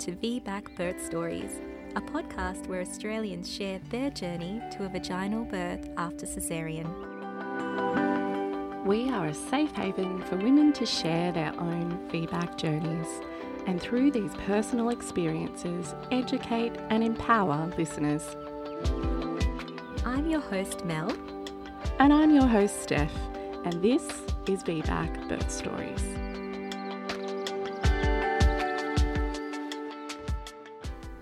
to VBAC Birth Stories, a podcast where Australians share their journey to a vaginal birth after caesarean. We are a safe haven for women to share their own VBAC journeys and through these personal experiences, educate and empower listeners. I'm your host, Mel. And I'm your host, Steph, and this is VBAC Birth Stories.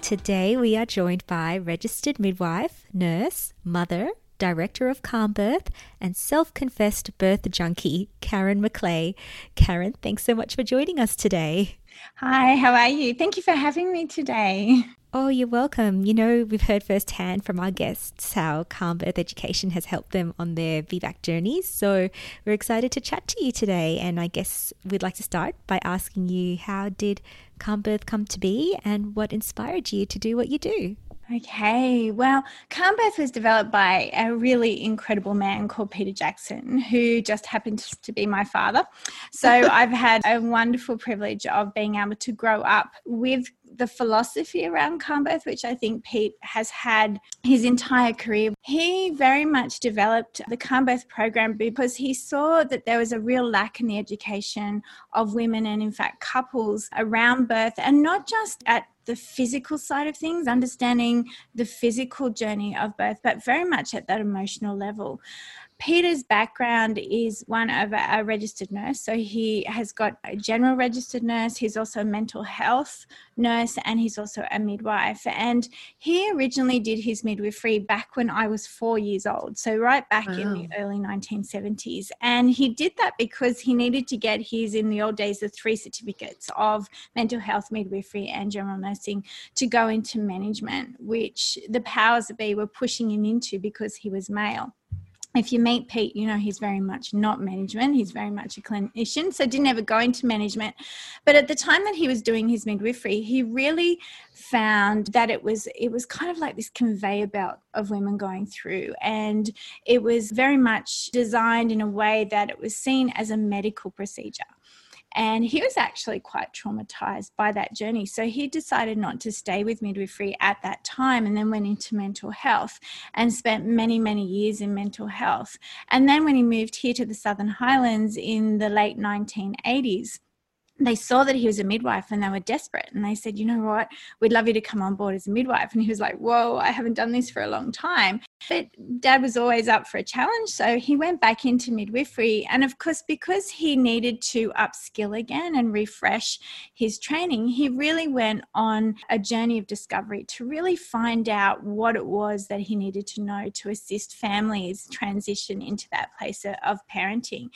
Today we are joined by registered midwife, nurse, mother, director of Calmbirth, and self confessed birth junkie, Karen McClay. Karen, thanks so much for joining us today. Hi, how are you? Thank you for having me today. Oh, you're welcome. You know, we've heard firsthand from our guests how Calmbirth Education has helped them on their VBAC journeys. So we're excited to chat to you today. And I guess we'd like to start by asking you how did Calmbirth come to be and what inspired you to do what you do? Okay, well, Calmbirth was developed by a really incredible man called Peter Jackson, who just happens to be my father. So I've had a wonderful privilege of being able to grow up with the philosophy around Calmbirth, which I think Pete has had his entire career. He very much developed the Calmbirth program because he saw that there was a real lack in the education of women and, in fact, couples around birth, and not just at the physical side of things, understanding the physical journey of birth, but very much at that emotional level. Peter's background is one of a registered nurse. So he has got a general registered nurse, he's also a mental health nurse, and he's also a midwife. And he originally did his midwifery back when I was four years old. So, right back wow. in the early 1970s. And he did that because he needed to get his, in the old days, the three certificates of mental health, midwifery, and general nursing to go into management, which the powers that be were pushing him into because he was male if you meet Pete, you know he's very much not management. He's very much a clinician, so didn't ever go into management. But at the time that he was doing his midwifery, he really found that it was it was kind of like this conveyor belt of women going through, and it was very much designed in a way that it was seen as a medical procedure. And he was actually quite traumatized by that journey. So he decided not to stay with midwifery at that time and then went into mental health and spent many, many years in mental health. And then when he moved here to the Southern Highlands in the late 1980s, they saw that he was a midwife and they were desperate. And they said you know what? We'd love you to come on board as a midwife. And he was like whoa i haven't done this for a long time. But dad was always up for a challenge so he went back into midwifery. And of course because he needed to upskill again and refresh his training he really went on a journey of discovery to really find out what it was that he needed to know to assist families transition into that place of parenting.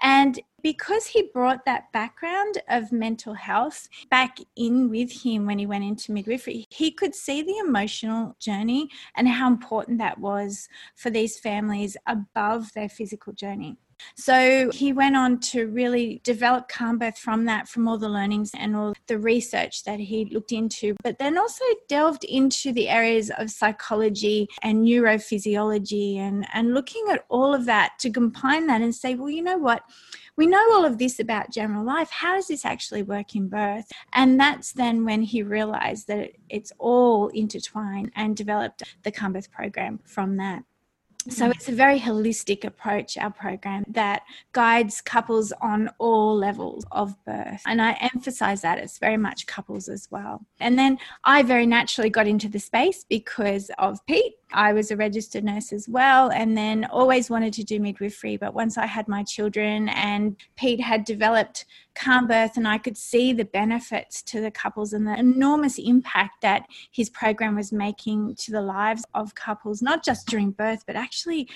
And because he brought that background of mental health back in with him when he went into midwifery, he could see the emotional journey and how important that was for these families above their physical journey. So he went on to really develop Calmbirth from that, from all the learnings and all the research that he looked into, but then also delved into the areas of psychology and neurophysiology and, and looking at all of that to combine that and say, well, you know what? We know all of this about general life. How does this actually work in birth? And that's then when he realized that it's all intertwined and developed the Calmbirth program from that. So it's a very holistic approach, our program, that guides couples on all levels of birth. And I emphasize that it's very much couples as well. And then I very naturally got into the space because of Pete I was a registered nurse as well, and then always wanted to do midwifery. But once I had my children, and Pete had developed Calmbirth, and I could see the benefits to the couples and the enormous impact that his program was making to the lives of couples, not just during birth, but actually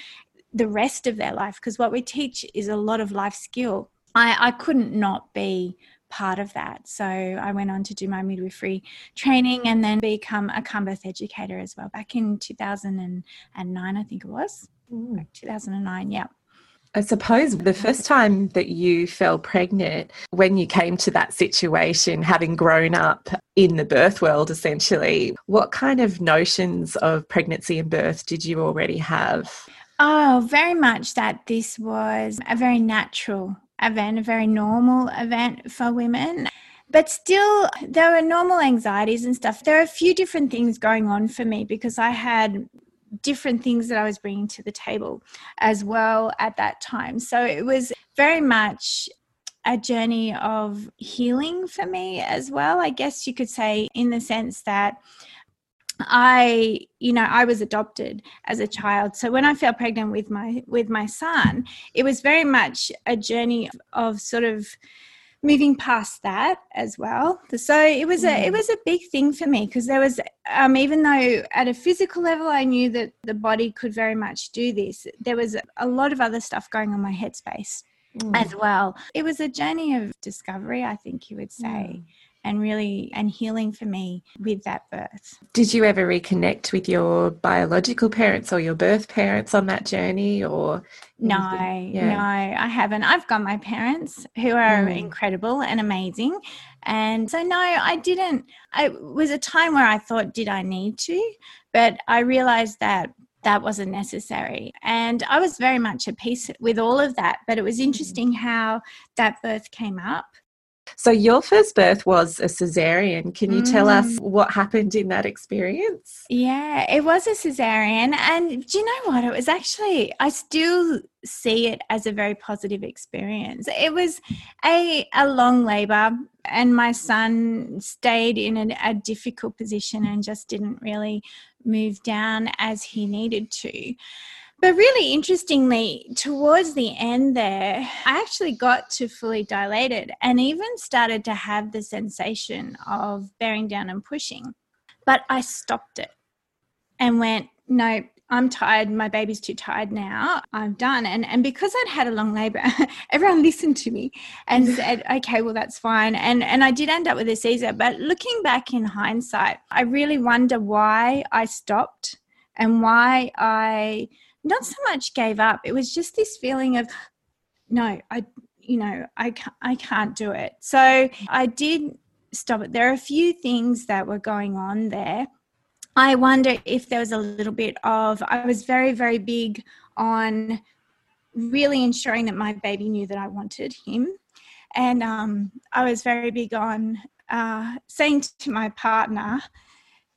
the rest of their life. Because what we teach is a lot of life skill. I, I couldn't not be part of that. So I went on to do my midwifery training and then become a Calmbirth educator as well back in 2009, I think it was. Mm. 2009, yeah. I suppose the first time that you fell pregnant, when you came to that situation, having grown up in the birth world essentially, what kind of notions of pregnancy and birth did you already have? Oh, very much that this was a very natural event, a very normal event for women. but still, there were normal anxieties and stuff. There are a few different things going on for me because I had different things that I was bringing to the table as well at that time. So it was very much a journey of healing for me as well, I guess you could say, in the sense that I, you know, I was adopted as a child. So when I fell pregnant with my with my son, it was very much a journey of sort of moving past that as well so it was a it mm. was a big thing for me because there was um, even though at a physical level i knew that the body could very much do this there was a lot of other stuff going on my headspace mm. as well it was a journey of discovery i think you would say mm and really and healing for me with that birth. Did you ever reconnect with your biological parents or your birth parents on that journey or no, yeah. no, I haven't. I've got my parents who are mm. incredible and amazing. And so no, I didn't it was a time where I thought did I need to? But I realized that that wasn't necessary. And I was very much at peace with all of that. But it was mm. interesting how that birth came up so, your first birth was a cesarean. Can you mm. tell us mm. what happened in that experience? Yeah, it was a cesarean. And do you know what? It was actually, I still see it as a very positive experience. It was a, a long labor, and my son stayed in a, a difficult position and just didn't really move down as he needed to. But really interestingly, towards the end there, I actually got to fully dilated and even started to have the sensation of bearing down and pushing. But I stopped it and went, no, I'm tired. My baby's too tired now. I'm done. And and because I'd had a long labor, everyone listened to me and said, okay, well that's fine. And and I did end up with a Caesar. But looking back in hindsight, I really wonder why I stopped and why I not so much gave up. It was just this feeling of, no, I, you know, I can't, I can't do it. So I did stop it. There are a few things that were going on there. I wonder if there was a little bit of, I was very, very big on really ensuring that my baby knew that I wanted him. And um, I was very big on uh, saying to my partner,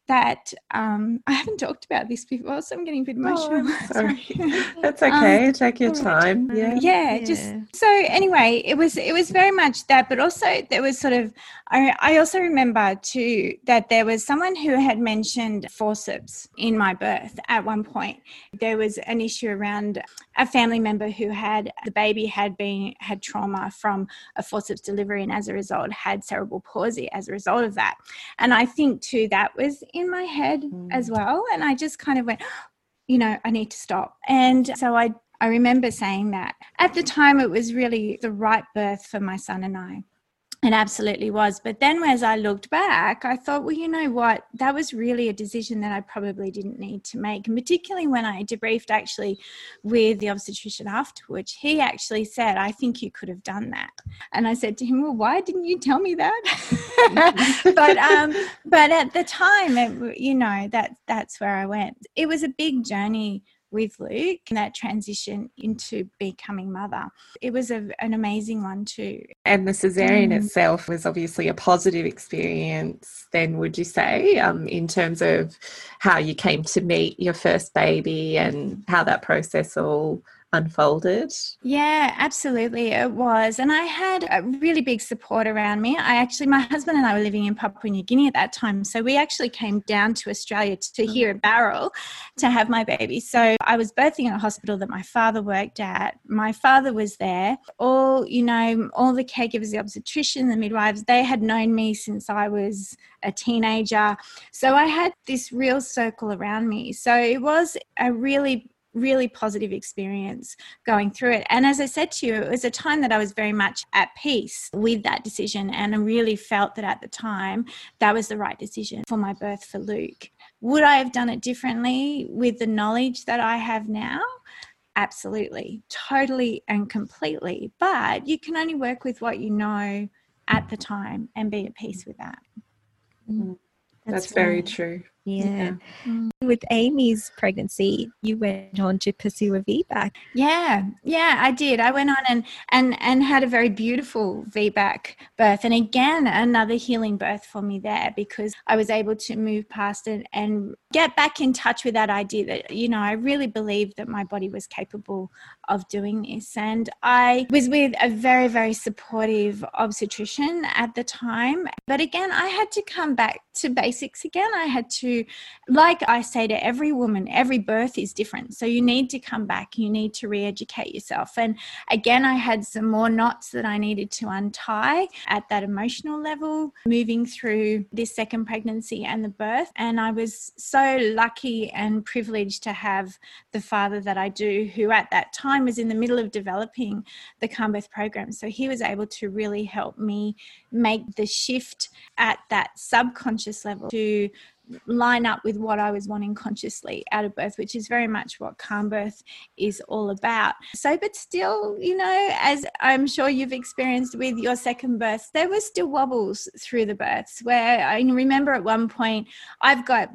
that um, I haven't talked about this before, so I'm getting a bit oh, emotional. Oh, sorry. That's okay. Um, Take your time. Yeah. yeah. yeah. Just so anyway, it was it was very much that, but also there was sort of I, I also remember too that there was someone who had mentioned forceps in my birth at one point. There was an issue around a family member who had the baby had been had trauma from a forceps delivery and as a result had cerebral palsy as a result of that. And I think too that was in my head mm. as well. And I just kind of went, you know, I need to stop. And so I I remember saying that. At the time it was really the right birth for my son and I. It absolutely was. But then as I looked back, I thought, well, you know what? That was really a decision that I probably didn't need to make. And particularly when I debriefed actually with the obstetrician afterwards, he actually said, I think you could have done that. And I said to him, well, why didn't you tell me that? but um, but at the time, it, you know, that that's where I went. It was a big journey with Luke and that transition into becoming mother. It was a, an amazing one too. And the cesarean mm. itself was obviously a positive experience, then, would you say, um, in terms of how you came to meet your first baby and how that process all unfolded? Yeah, absolutely. It was. And I had a really big support around me. I actually, my husband and I were living in Papua New Guinea at that time. So we actually came down to Australia to hear a barrel to have my baby. So I was birthing in a hospital that my father worked at. My father was there. All, you know, all the caregivers, the obstetrician, the midwives, they had known me since I was a teenager. So I had this real circle around me. So it was a really really positive experience going through it. And as I said to you, it was a time that I was very much at peace with that decision. And I really felt that at the time that was the right decision for my birth for Luke. Would I have done it differently with the knowledge that I have now? Absolutely, totally and completely. But you can only work with what you know at the time and be at peace with that. Mm. That's, That's very true. Yeah. yeah. Mm. With Amy's pregnancy, you went on to pursue a VBAC. Yeah, yeah, I did. I went on and and and had a very beautiful VBAC birth, and again another healing birth for me there because I was able to move past it and get back in touch with that idea that you know I really believed that my body was capable of doing this, and I was with a very very supportive obstetrician at the time. But again, I had to come back to basics again. I had to, like I say to every woman, every birth is different. So you need to come back, you need to re educate yourself. And again, I had some more knots that I needed to untie at that emotional level, moving through this second pregnancy and the birth. And I was so lucky and privileged to have the father that I do, who at that time was in the middle of developing the Calmbirth program. So he was able to really help me make the shift at that subconscious level to line up with what I was wanting consciously out of birth, which is very much what Calmbirth is all about. So, but still, you know, as I'm sure you've experienced with your second birth, there were still wobbles through the births where I remember at one point I've got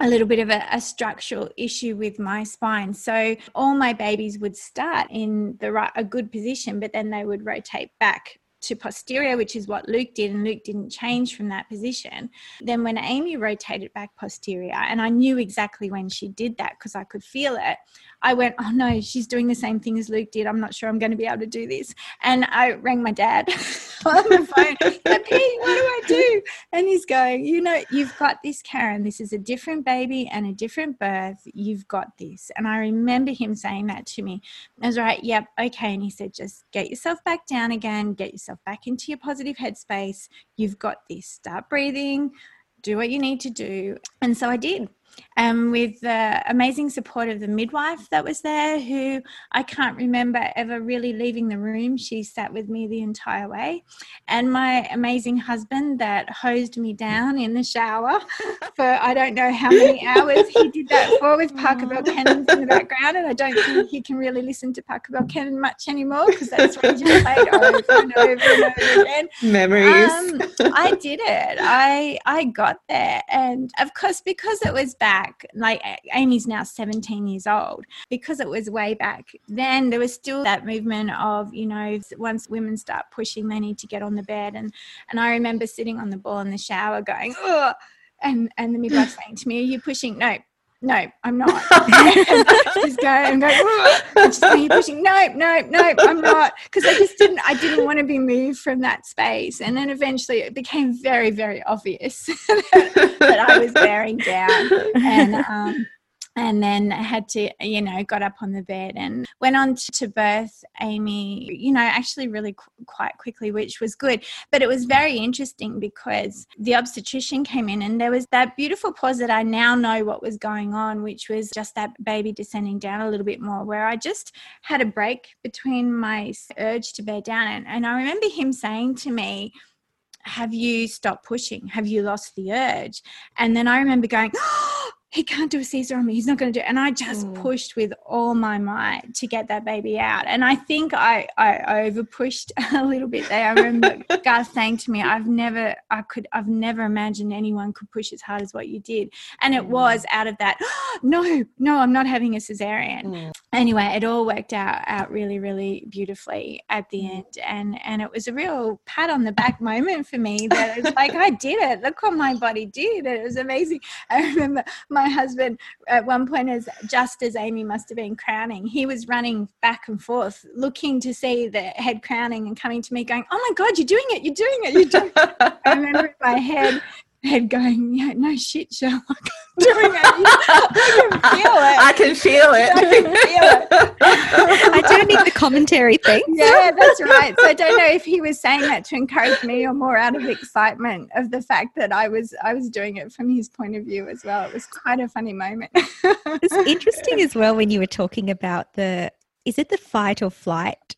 a little bit of a, a, structural issue with my spine. So all my babies would start in the right, a good position, but then they would rotate back to posterior, which is what Luke did, and Luke didn't change from that position. Then when Amy rotated back posterior, and I knew exactly when she did that because I could feel it, I went, oh no, she's doing the same thing as Luke did. I'm not sure I'm going to be able to do this. And I rang my dad on the phone. Pete, what do I do? And he's going, you know, you've got this, Karen. This is a different baby and a different birth. You've got this. And I remember him saying that to me. I was right, yep, okay. And he said, just get yourself back down again, get yourself back into your positive headspace. You've got this. Start breathing do what you need to do. And so I did um, with the amazing support of the midwife that was there, who I can't remember ever really leaving the room. She sat with me the entire way, and my amazing husband that hosed me down in the shower for I don't know how many hours. He did that for with Parker Bell Belkenen in the background, and I don't think he can really listen to Parker Belkenen much anymore because that's what he just played over and over and over again. Memories. Um, I did it. I I got there, and of course because it was back, like Amy's now 17 years old, because it was way back then, there was still that movement of, you know, once women start pushing, they need to get on the bed. And, and I remember sitting on the ball in the shower going, oh, and, and the midwife saying to me, Are you pushing? No, no, I'm not. she's going and and she's going, pushing, no, no, no, I'm not. Because I just didn't, I didn't want to be moved from that space. And then eventually it became very, very obvious that, that I was bearing down. And, um, and then had to you know got up on the bed and went on to birth amy you know actually really qu- quite quickly which was good but it was very interesting because the obstetrician came in and there was that beautiful pause that i now know what was going on which was just that baby descending down a little bit more where i just had a break between my urge to bear down and, and i remember him saying to me have you stopped pushing? Have you lost the urge? And then I remember going, oh, he can't do a Caesar on me. He's not going to do it. And I just mm. pushed with all my might to get that baby out. And I think I, I over pushed a little bit there. I remember Garth saying to me, I've never, I could, I've never imagined anyone could push as hard as what you did. And it mm. was out of that, oh, no, no, I'm not having a cesarean. Mm. Anyway, it all worked out, out really, really beautifully at the mm. end. And, and it was a real pat on the back moment for me that it's like, I did it. Look what my body did. It was amazing. I remember my my husband at one point as just as Amy must have been crowning, he was running back and forth looking to see the head crowning and coming to me going, Oh my God, you're doing it, you're doing it, you're doing it. I remember in my head head going, yeah, no shit, Sherlock. doing it. I can feel it. I can feel it. I can feel it. I don't need the commentary thing. Yeah, that's right. So I don't know if he was saying that to encourage me or more out of excitement of the fact that I was I was doing it from his point of view as well. It was quite a funny moment. it's interesting as well when you were talking about the is it the fight or flight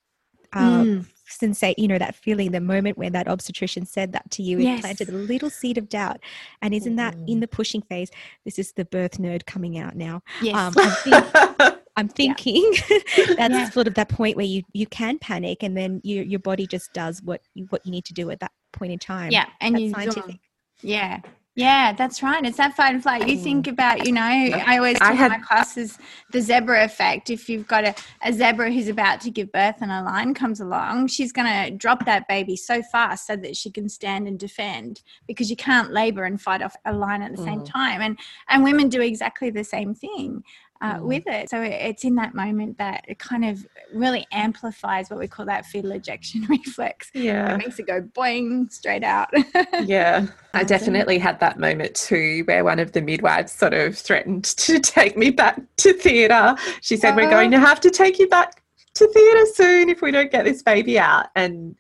um, mm sensate, you know, that feeling, the moment when that obstetrician said that to you, yes. it planted a little seed of doubt. And isn't that in mm. the pushing phase? This is the birth nerd coming out now. Yes. Um, I'm, think, I'm, thinking yeah. that's yeah. sort of that point where you you can panic, and then you, your body just does what you, what you need to do at that point in time. Yeah, and that's you scientific. Yeah, Yeah, that's right. It's that fight and flight. You think mm. about, you know, I always tell had, my classes the zebra effect. If you've got a, a zebra who's about to give birth and a lion comes along, she's going to drop that baby so fast so that she can stand and defend because you can't labor and fight off a lion at the mm. same time. And and women do exactly the same thing uh, mm. with it. So it's in that moment that it kind of really amplifies what we call that fetal ejection reflex. Yeah. It makes it go boing straight out. yeah. I definitely had that moment too where one of the midwives sort of threatened to take me back to theatre. She said, We're going to have to take you back to theatre soon if we don't get this baby out. And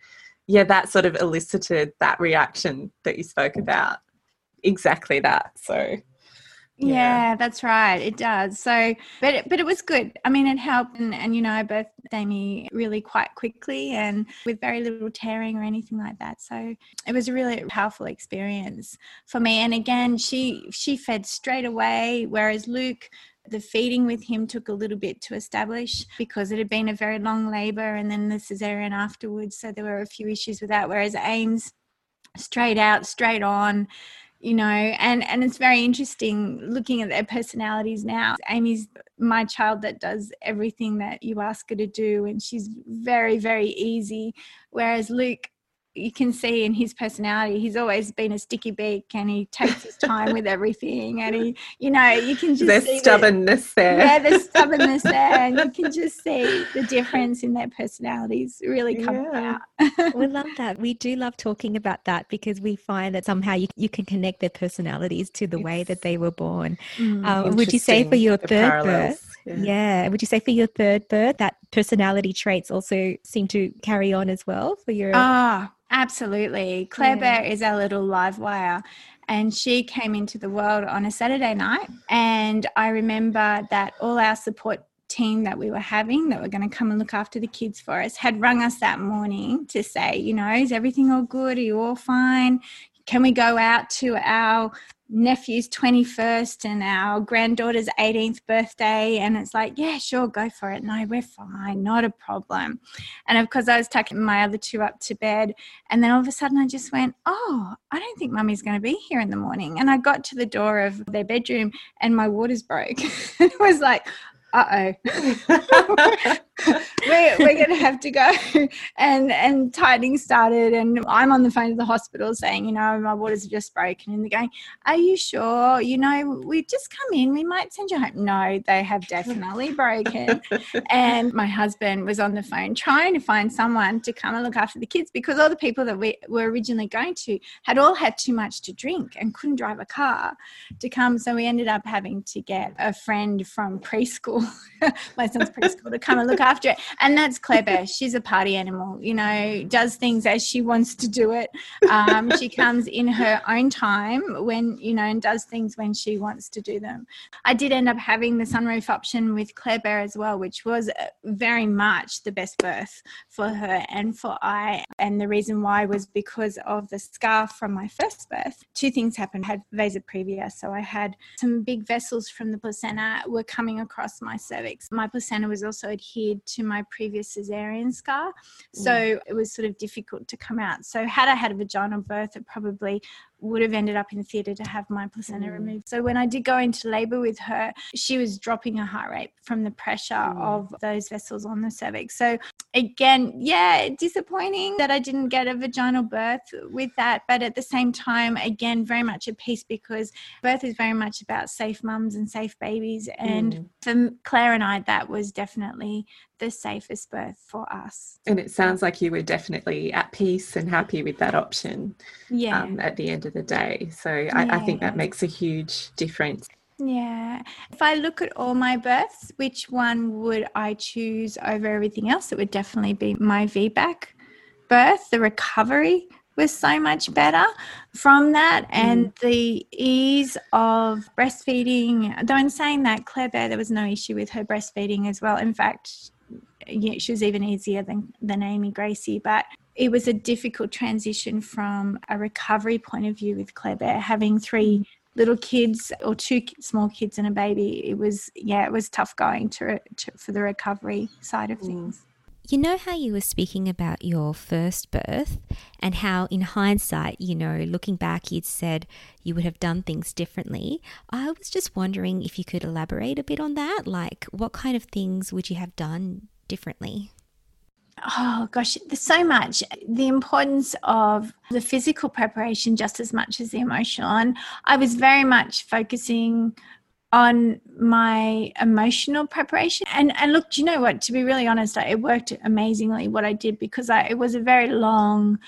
yeah, that sort of elicited that reaction that you spoke about. Exactly that. So yeah. yeah. that's right. It does. So, but it, but it was good. I mean, it helped, and, and you know, I birthed Amy really quite quickly and with very little tearing or anything like that. So it was a really powerful experience for me. And again, she she fed straight away, whereas Luke. The feeding with him took a little bit to establish because it had been a very long labor and then the cesarean afterwards. So there were a few issues with that. Whereas Ames, straight out, straight on, you know and and it's very interesting looking at their personalities now. Amy's my child that does everything that you ask her to do and she's very very easy. Whereas luke you can see in his personality he's always been a sticky beak and he takes his time with everything and he you know you can just there's see stubbornness the, there yeah there's stubbornness there and you can just see the difference in their personalities really come yeah. out we love that we do love talking about that because we find that somehow you, you can connect their personalities to the way that they were born mm, um, would you say for your third parallels. birth yeah. yeah. Would you say for your third birth that personality traits also seem to carry on as well for your? Ah, Absolutely. Claire yeah. Bear is our little live wire. And she came into the world on a Saturday night. And I remember that all our support team that we were having that were going to come and look after the kids for us had rung us that morning to say, you know, is everything all good? Are you all fine? Can we go out to our nephew's 21st and our granddaughter's 18th birthday and it's like yeah sure go for it. No we're fine. Not a problem. And of course i was tucking my other two up to bed and then all of a sudden i just went oh i don't think mummy's going to be here in the morning. And i got to the door of their bedroom and my waters broke. It was like uh oh, we're, we're going to have to go. And and tightening started, and I'm on the phone to the hospital saying, you know, my waters are just broken. And they're going, Are you sure? You know, we've just come in. We might send you home. No, they have definitely broken. and my husband was on the phone trying to find someone to come and look after the kids because all the people that we were originally going to had all had too much to drink and couldn't drive a car to come. So we ended up having to get a friend from preschool, my son's preschool, to come and look after it. And that's Claire Bear. She's a party animal, you know, does things as she wants to do it. Um, she comes in her own time when, you know, and does things when she wants to do them. I did end up having the sunroof option with Claire Bear as well, which was uh, very much the best birth for her and for I. And the reason why was because of the scar from my first birth. Two things happened. I had vasa previa, so I had some big vessels from the placenta were coming across my cervix. My placenta was also adhered to my previous cesarean scar. So mm. it was sort of difficult to come out. So had I had a vaginal birth, it probably would have ended up in theatre to have my placenta mm. removed. So when I did go into labour with her, she was dropping her heart rate from the pressure mm. of those vessels on the cervix. So again, yeah, disappointing that I didn't get a vaginal birth with that, but at the same time, again, very much at peace because birth is very much about safe mums and safe babies. And mm. for Claire and I, that was definitely the safest birth for us. And it sounds like you were definitely at peace and happy with that option. Yeah. Um, at the end of the day. So I, yeah. I think that makes a huge difference. Yeah. If I look at all my births, which one would I choose over everything else? It would definitely be my VBAC birth. The recovery was so much better from that and mm. the ease of breastfeeding. Though in saying that, Claire Bear, there was no issue with her breastfeeding as well. In fact, yeah, she was even easier than, than Amy Gracie, but it was a difficult transition from a recovery point of view with Claire Bear, having three little kids or two small kids and a baby. It was, yeah, it was tough going to, to for the recovery side of mm. things. You know how you were speaking about your first birth and how, in hindsight, you know, looking back, you'd said you would have done things differently. I was just wondering if you could elaborate a bit on that. Like, what kind of things would you have done differently? Oh gosh, there's so much. The importance of the physical preparation just as much as the emotional. And I was very much focusing on my emotional preparation and and look do you know what to be really honest it worked amazingly what i did because I, it was a very long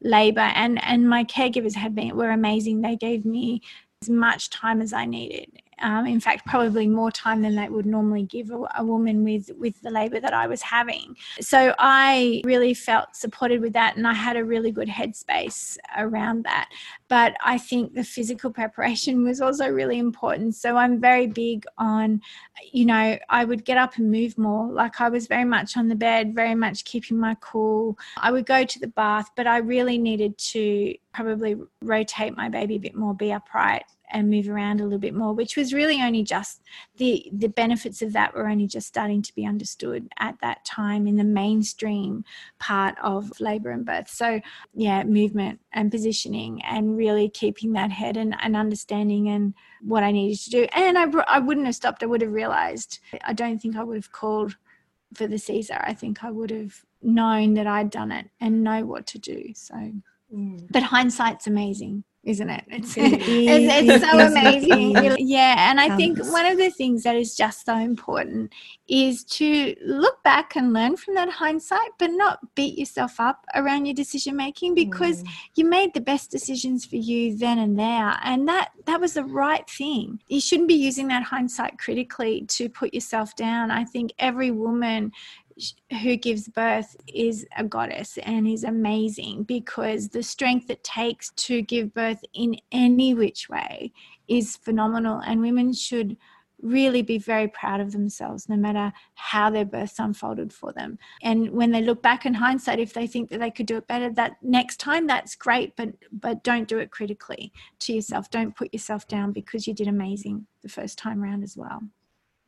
labor and and my caregivers had been were amazing they gave me as much time as i needed um, in fact, probably more time than they would normally give a, a woman with with the labour that I was having. So I really felt supported with that, and I had a really good headspace around that. But I think the physical preparation was also really important. So I'm very big on, you know, I would get up and move more. Like I was very much on the bed, very much keeping my cool. I would go to the bath, but I really needed to probably rotate my baby a bit more, be upright and move around a little bit more which was really only just the the benefits of that were only just starting to be understood at that time in the mainstream part of labor and birth. So yeah movement and positioning and really keeping that head and, and understanding and what i needed to do. And I, I wouldn't have stopped i would have realized i don't think i would have called for the caesar. I think i would have known that i'd done it and know what to do. So mm. but hindsight's amazing isn't it? It's, it's, it's, so amazing. yeah. And I think one of the things that is just so important is to look back and learn from that hindsight, but not beat yourself up around your decision making because mm. you made the best decisions for you then and there. And that, that was the right thing. You shouldn't be using that hindsight critically to put yourself down. I think every woman who gives birth is a goddess and is amazing because the strength it takes to give birth in any which way is phenomenal. And women should really be very proud of themselves no matter how their births unfolded for them. And when they look back in hindsight if they think that they could do it better that next time that's great but but don't do it critically to yourself. Don't put yourself down because you did amazing the first time around as well.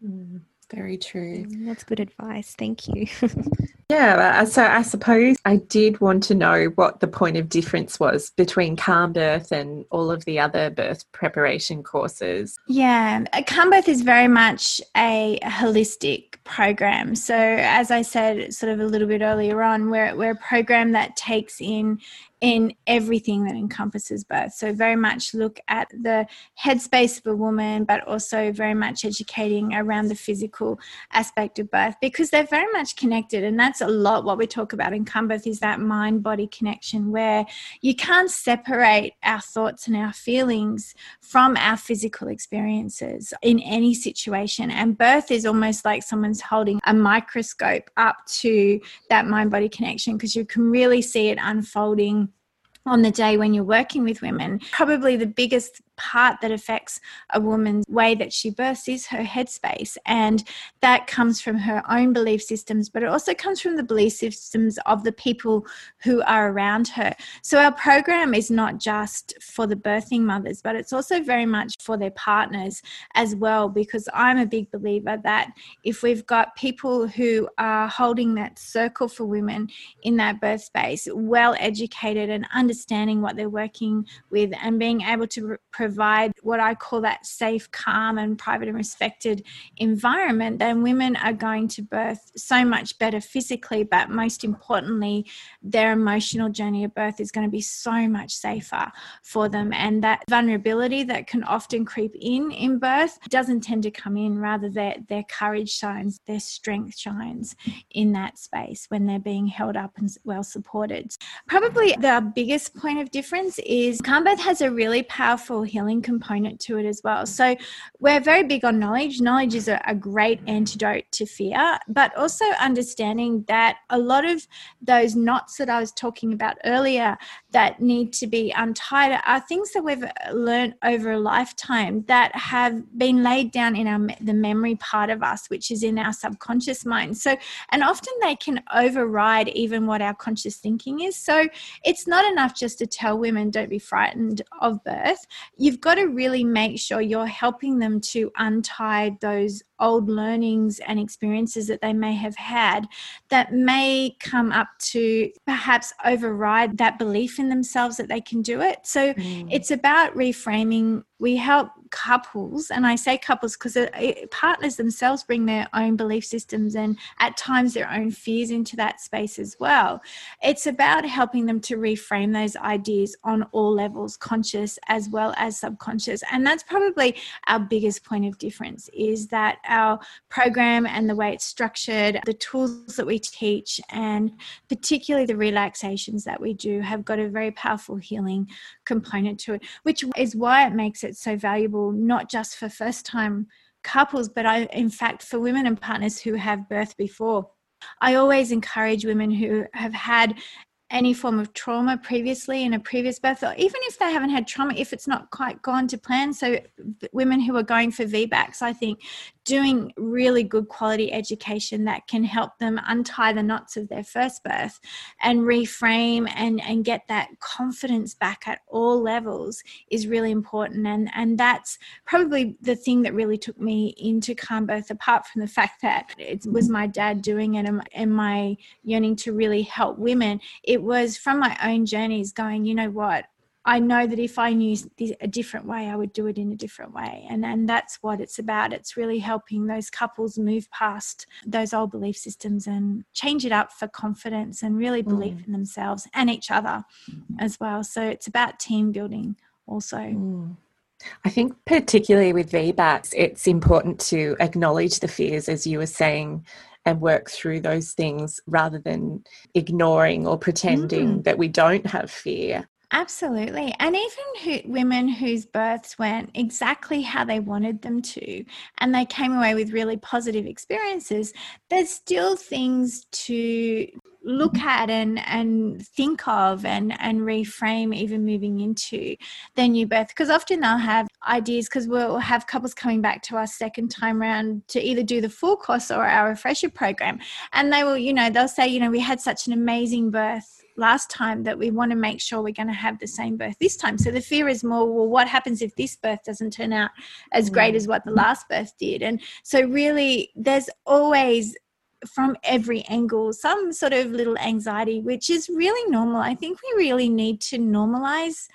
Mm. Very true. Mm, that's good advice. Thank you. yeah, uh, so I suppose I did want to know what the point of difference was between Calmbirth and all of the other birth preparation courses. Yeah, Calmbirth is very much a holistic program. So, as I said sort of a little bit earlier on, we're, we're a program that takes in in everything that encompasses birth. So, very much look at the headspace of a woman, but also very much educating around the physical aspect of birth because they're very much connected. And that's a lot what we talk about in Birth is that mind body connection where you can't separate our thoughts and our feelings from our physical experiences in any situation. And birth is almost like someone's holding a microscope up to that mind body connection because you can really see it unfolding on the day when you're working with women. Probably the biggest part that affects a woman's way that she births is her headspace. And that comes from her own belief systems, but it also comes from the belief systems of the people who are around her. So our program is not just for the birthing mothers, but it's also very much for their partners as well, because I'm a big believer that if we've got people who are holding that circle for women in that birth space, well educated and understanding what they're working with and being able to provide what I call that safe, calm, and private and respected environment, then women are going to birth so much better physically, but most importantly, their emotional journey of birth is going to be so much safer for them. And that vulnerability that can often creep in in birth doesn't tend to come in, rather, their, their courage shines, their strength shines in that space when they're being held up and well supported. Probably the biggest point of difference is Calmbirth has a really powerful healing component to it as well. So we're very big on knowledge. Knowledge is a, a great antidote to fear, but also understanding that a lot of those knots that I was talking about earlier that need to be untied are things that we've learned over a lifetime that have been laid down in our the memory part of us, which is in our subconscious mind. So, and often they can override even what our conscious thinking is. So, it's not enough just to tell women don't be frightened of birth you've got to really make sure you're helping them to untie those old learnings and experiences that they may have had that may come up to perhaps override that belief in themselves that they can do it. So mm. it's about reframing. We help couples, and I say couples because partners themselves bring their own belief systems and at times their own fears into that space as well. It's about helping them to reframe those ideas on all levels, conscious as well as subconscious. And that's probably our biggest point of difference is that our program and the way it's structured, the tools that we teach, and particularly the relaxations that we do have got a very powerful healing component to it, which is why it makes it so valuable, not just for first time couples, but I, in fact, for women and partners who have birth before. I always encourage women who have had any form of trauma previously in a previous birth, or even if they haven't had trauma, if it's not quite gone to plan. So, women who are going for VBACs, I think doing really good quality education that can help them untie the knots of their first birth and reframe and, and get that confidence back at all levels is really important. And, and that's probably the thing that really took me into Calmbirth, apart from the fact that it was my dad doing it and, and my yearning to really help women. It was from my own journeys going, you know what? I know that if I knew a different way, I would do it in a different way. And, and that's what it's about. It's really helping those couples move past those old belief systems and change it up for confidence and really belief mm. in themselves and each other mm. as well. So it's about team building also. Mm. I think, particularly with VBACs, it's important to acknowledge the fears, as you were saying, and work through those things rather than ignoring or pretending mm. that we don't have fear. Absolutely. And even who, women whose births went exactly how they wanted them to, and they came away with really positive experiences, there's still things to look mm-hmm. at and and think of and and reframe even moving into their new birth because often they'll have ideas because we'll have couples coming back to us second time around to either do the full course or our refresher program and they will you know they'll say you know we had such an amazing birth last time that we want to make sure we're going to have the same birth this time. So the fear is more, well, what happens if this birth doesn't turn out as great mm-hmm. as what the last birth did? And so, really, there's always from every angle some sort of little anxiety, which is really normal. I think we really need to normalize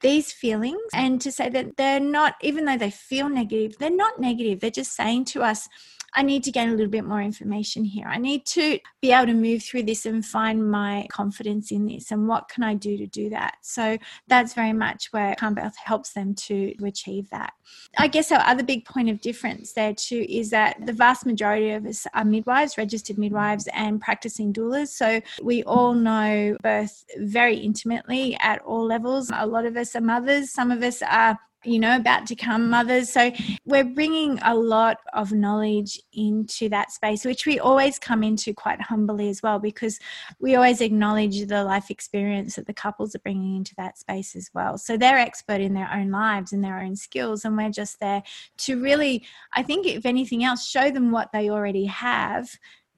these feelings and to say that they're not, even though they feel negative, they're not negative. They're just saying to us, I need to gain a little bit more information here. I need to be able to move through this and find my confidence in this. And what can I do to do that? So that's very much where Calm helps them to achieve that. I guess our other big point of difference there too is that the vast majority of us are midwives, registered midwives, and practicing doulas. So we all know birth very intimately at all levels. A lot of us are mothers, some of us are you know, about to come mothers. So we're bringing a lot of knowledge into that space, which we always come into quite humbly as well, because we always acknowledge the life experience that the couples are bringing into that space as well. So they're expert in their own lives and their own skills, and we're just there to really, I think, if anything else, show them what they already have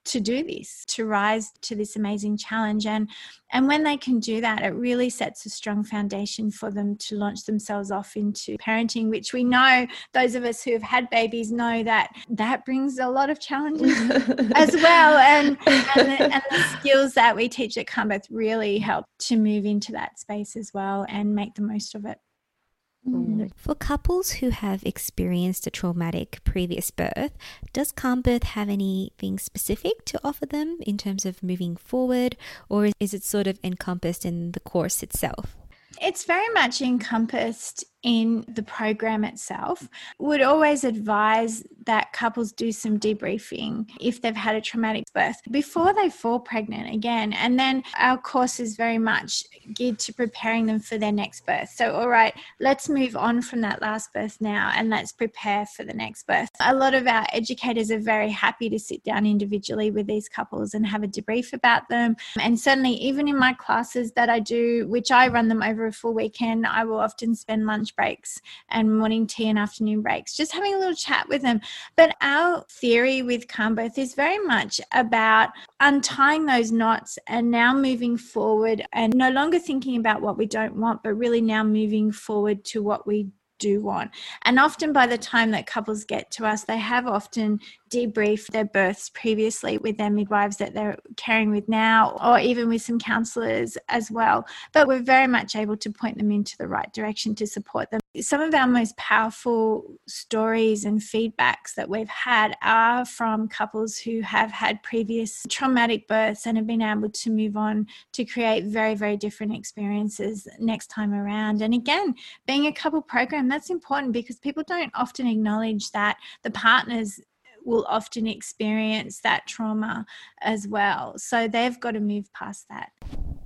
to do this to rise to this amazing challenge. And and when they can do that it really sets a strong foundation for them to launch themselves off into parenting which we know those of us who have had babies know that that brings a lot of challenges as well. And and the, and the skills that we teach at Birth really help to move into that space as well and make the most of it Mm. For couples who have experienced a traumatic previous birth, does Calmbirth have anything specific to offer them in terms of moving forward, or is it sort of encompassed in the course itself? It's very much encompassed in the program itself. Would always advise that couples do some debriefing if they've had a traumatic birth before they fall pregnant again. And then our course is very much geared to preparing them for their next birth. So, all right, let's move on from that last birth now and let's prepare for the next birth. A lot of our educators are very happy to sit down individually with these couples and have a debrief about them. And certainly, even in my classes that I do, which I run them over a full weekend, I will often spend lunch breaks and morning tea and afternoon breaks just having a little chat with them. But our theory with Calmbirth is very much about untying those knots and now moving forward and no longer thinking about what we don't want, but really now moving forward to what we do want. And often by the time that couples get to us, they have often debriefed their births previously with their midwives that they're caring with now, or even with some counselors as well. But we're very much able to point them into the right direction to support them. Some of our most powerful stories and feedbacks that we've had are from couples who have had previous traumatic births and have been able to move on to create very, very different experiences next time around. And again, being a couple program, that's important because people don't often acknowledge that the partners will often experience that trauma as well. So they've got to move past that.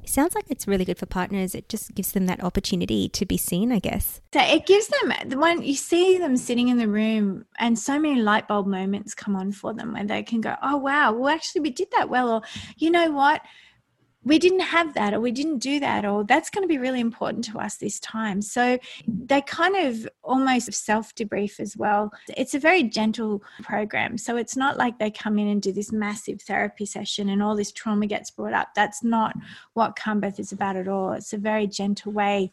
Sounds like it's really good for partners. It just gives them that opportunity to be seen, I guess. So it gives them when you see them sitting in the room and so many light bulb moments come on for them where they can go, Oh wow, well actually we did that well or you know what? We didn't have that or we didn't do that or that's going to be really important to us this time. So mm-hmm. they kind of almost self debrief as well. It's a very gentle program so it's not like they come in and do this massive therapy session and all this trauma gets brought up. That's not mm-hmm. what Calmbirth is about at all. It's a very gentle way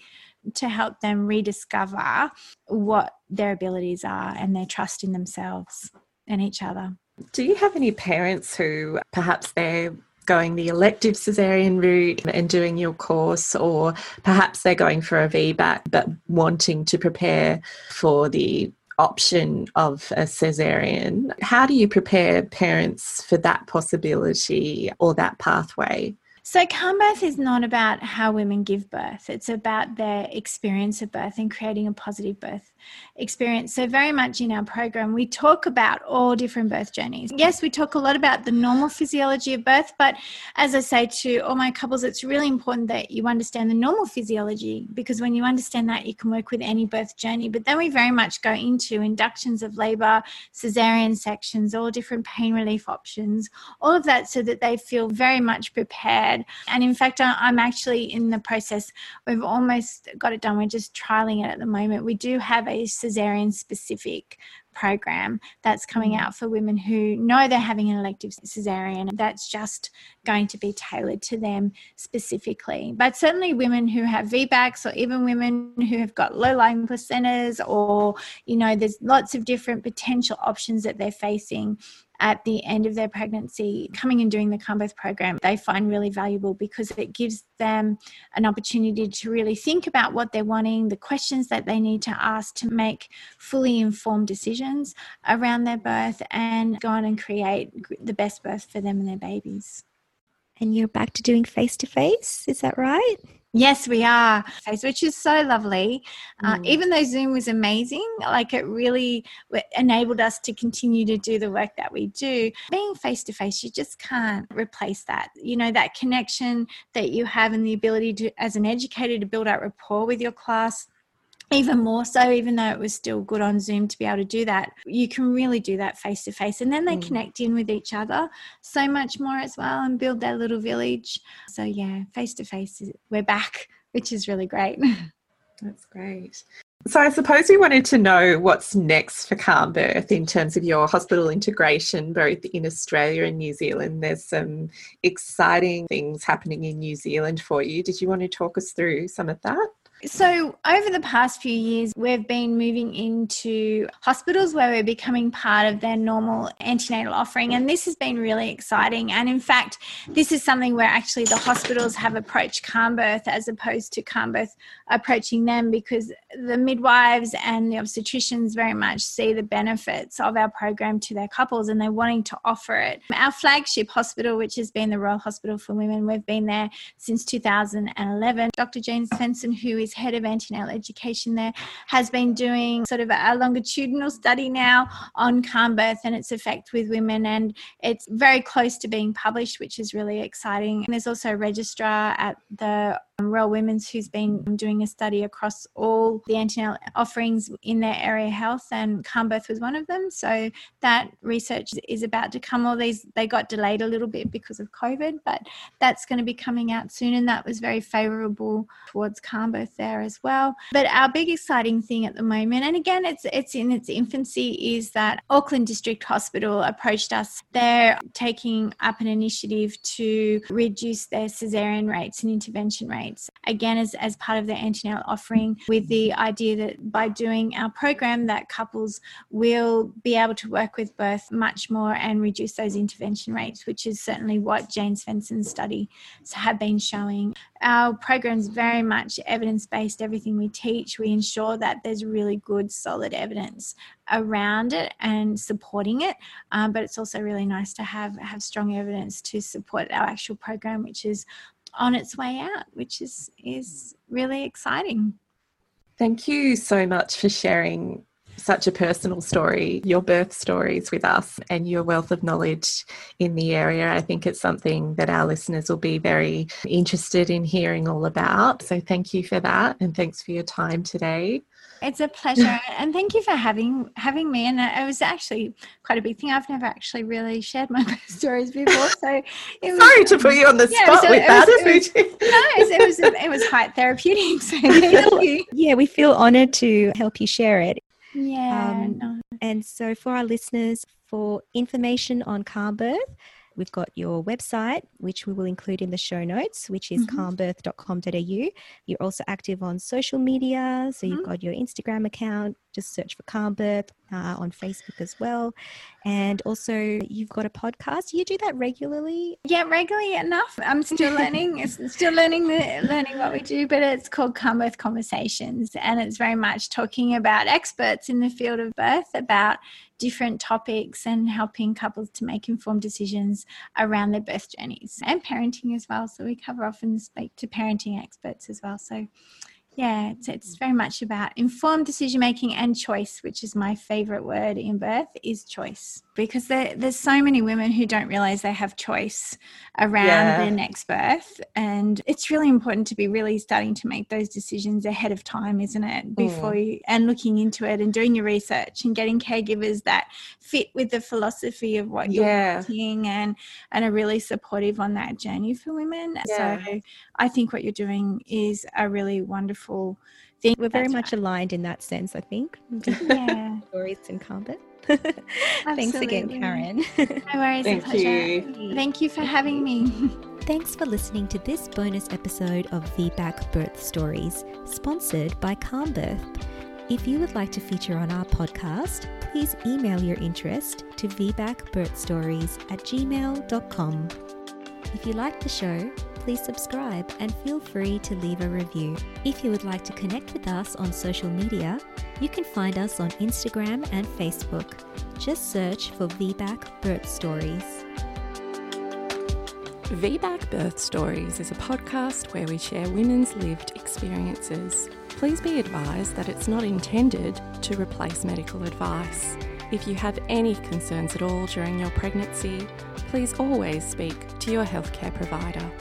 to help them rediscover what their abilities are and their trust in themselves and each other. Do you have any parents who perhaps they're going the elective cesarean route and doing your course, or perhaps they're going for a VBAC but wanting to prepare for the option of a cesarean. How do you prepare parents for that possibility or that pathway? So, Calmbirth is not about how women give birth, it's about their experience of birth and creating a positive birth experience. So, very much in our program, we talk about all different birth journeys. Yes, we talk a lot about the normal physiology of birth, but as I say to all my couples, it's really important that you understand the normal physiology because when you understand that, you can work with any birth journey. But then we very much go into inductions of labor, cesarean sections, all different pain relief options, all of that so that they feel very much prepared. And in fact, I'm actually in the process, we've almost got it done. We're just trialing it at the moment. We do have a cesarean specific program that's coming mm. out for women who know they're having an elective cesarean. That's just going to be tailored to them specifically. But certainly women who have VBACs or even women who have got low lying placentas or, you know, there's lots of different potential options that they're facing at the end of their pregnancy coming and doing the Calmbirth program they find really valuable because it gives them an opportunity to really think about what they're wanting the questions that they need to ask to make fully informed decisions around their birth and go on and create the best birth for them and their babies. And you're back to doing face to face is that right Yes, we are, which is so lovely. Uh, mm. even though Zoom was amazing, like it really enabled us to continue to do the work that we do. Being face to face, you just can't replace that. You know, that connection that you have and the ability to, as an educator, to build out rapport with your class even more so, even though it was still good on Zoom to be able to do that, you can really do that face to face. And then they mm. connect in with each other so much more as well and build their little village. So, yeah, face to face, we're back, which is really great. That's great. So, I suppose we wanted to know what's next for Calmbirth in terms of your hospital integration, both in Australia and New Zealand. There's some exciting things happening in New Zealand for you. Did you want to talk us through some of that? So, over the past few years, we've been moving into hospitals where we're becoming part of their normal antenatal offering, and this has been really exciting. And in fact, this is something where actually the hospitals have approached Calmbirth as opposed to Calmbirth approaching them because the midwives and the obstetricians very much see the benefits of our program to their couples and they're wanting to offer it. Our flagship hospital, which has been the Royal Hospital for Women, we've been there since 2011. Dr. Jane Svensson, who is head of antenatal education there, has been doing sort of a longitudinal study now on Calmbirth and its effect with women. And it's very close to being published, which is really exciting. And there's also a registrar at the Um, Royal Women's who's been doing a study across all the antenatal offerings in their area health, and Calmbirth was one of them. So that research is about to come. All these they got delayed a little bit because of COVID, but that's going to be coming out soon, and that was very favourable towards Calmbirth there as well. But our big exciting thing at the moment, and again, it's it's in its infancy, is that Auckland District Hospital approached us. They're taking up an initiative to reduce their cesarean rates and intervention rates rates. Again, as, as part of the antenatal offering, with the idea that by doing our program, that couples will be able to work with birth much more and reduce those intervention rates, which is certainly what Jane Svensson's study have been showing. Our program is very much evidence based, everything we teach, we ensure that there's really good, solid evidence around it and supporting it. Um, but it's also really nice to have have strong evidence to support our actual program, which is on its way out, which is is really exciting. Thank you so much for sharing such a personal story, your birth stories with us, and your wealth of knowledge in the area. I think it's something that our listeners will be very interested in hearing all about. So, thank you for that, and thanks for your time today. It's a pleasure, and thank you for having having me. And it was actually quite a big thing. I've never actually really shared my stories before, so it was, sorry to put you on the yeah, spot with that. Was, it was, no, it was it was quite therapeutic. So thank you. Yeah, we feel honoured to help you share it. Yeah. Um, no. And so, for our listeners, for information on Calmbirth, We've got your website, which we will include in the show notes, which is mm-hmm. calmbirth.com.au. You're also active on social media. So mm-hmm. you've got your Instagram account, just search for Calmbirth uh, on Facebook as well. And also, you've got a podcast. You do that regularly? Yeah, regularly enough. I'm still learning, still learning the, learning what we do, but it's called Calmbirth Conversations, and it's very much talking about experts in the field of birth about different topics and helping couples to make informed decisions around their birth journeys and parenting as well. So we cover often speak to parenting experts as well. So yeah, it's, it's mm-hmm. very much about informed decision making and choice, which is my favorite word in birth is choice because there, there's so many women who don't realize they have choice around yeah. their next birth and it's really important to be really starting to make those decisions ahead of time isn't it before mm. you and looking into it and doing your research and getting caregivers that fit with the philosophy of what you're yeah. wanting and and are really supportive on that journey for women yeah. so i think what you're doing is a really wonderful thing we're very much right. aligned in that sense i think yeah stories and combat Thanks again, Karen. no worries. Thank you. Thank you for having me. Thanks for listening to this bonus episode of VBAC Birth Stories, sponsored by Calmbirth. If you would like to feature on our podcast, please email your interest to vbacbirthstories at gmail.com. If you like the show, please subscribe and feel free to leave a review. If you would like to connect with us on social media, you can find us on Instagram and Facebook. Just search for VBAC Birth Stories. VBAC Birth Stories is a podcast where we share women's lived experiences. Please be advised that it's not intended to replace medical advice. If you have any concerns at all during your pregnancy, please always speak to your healthcare provider.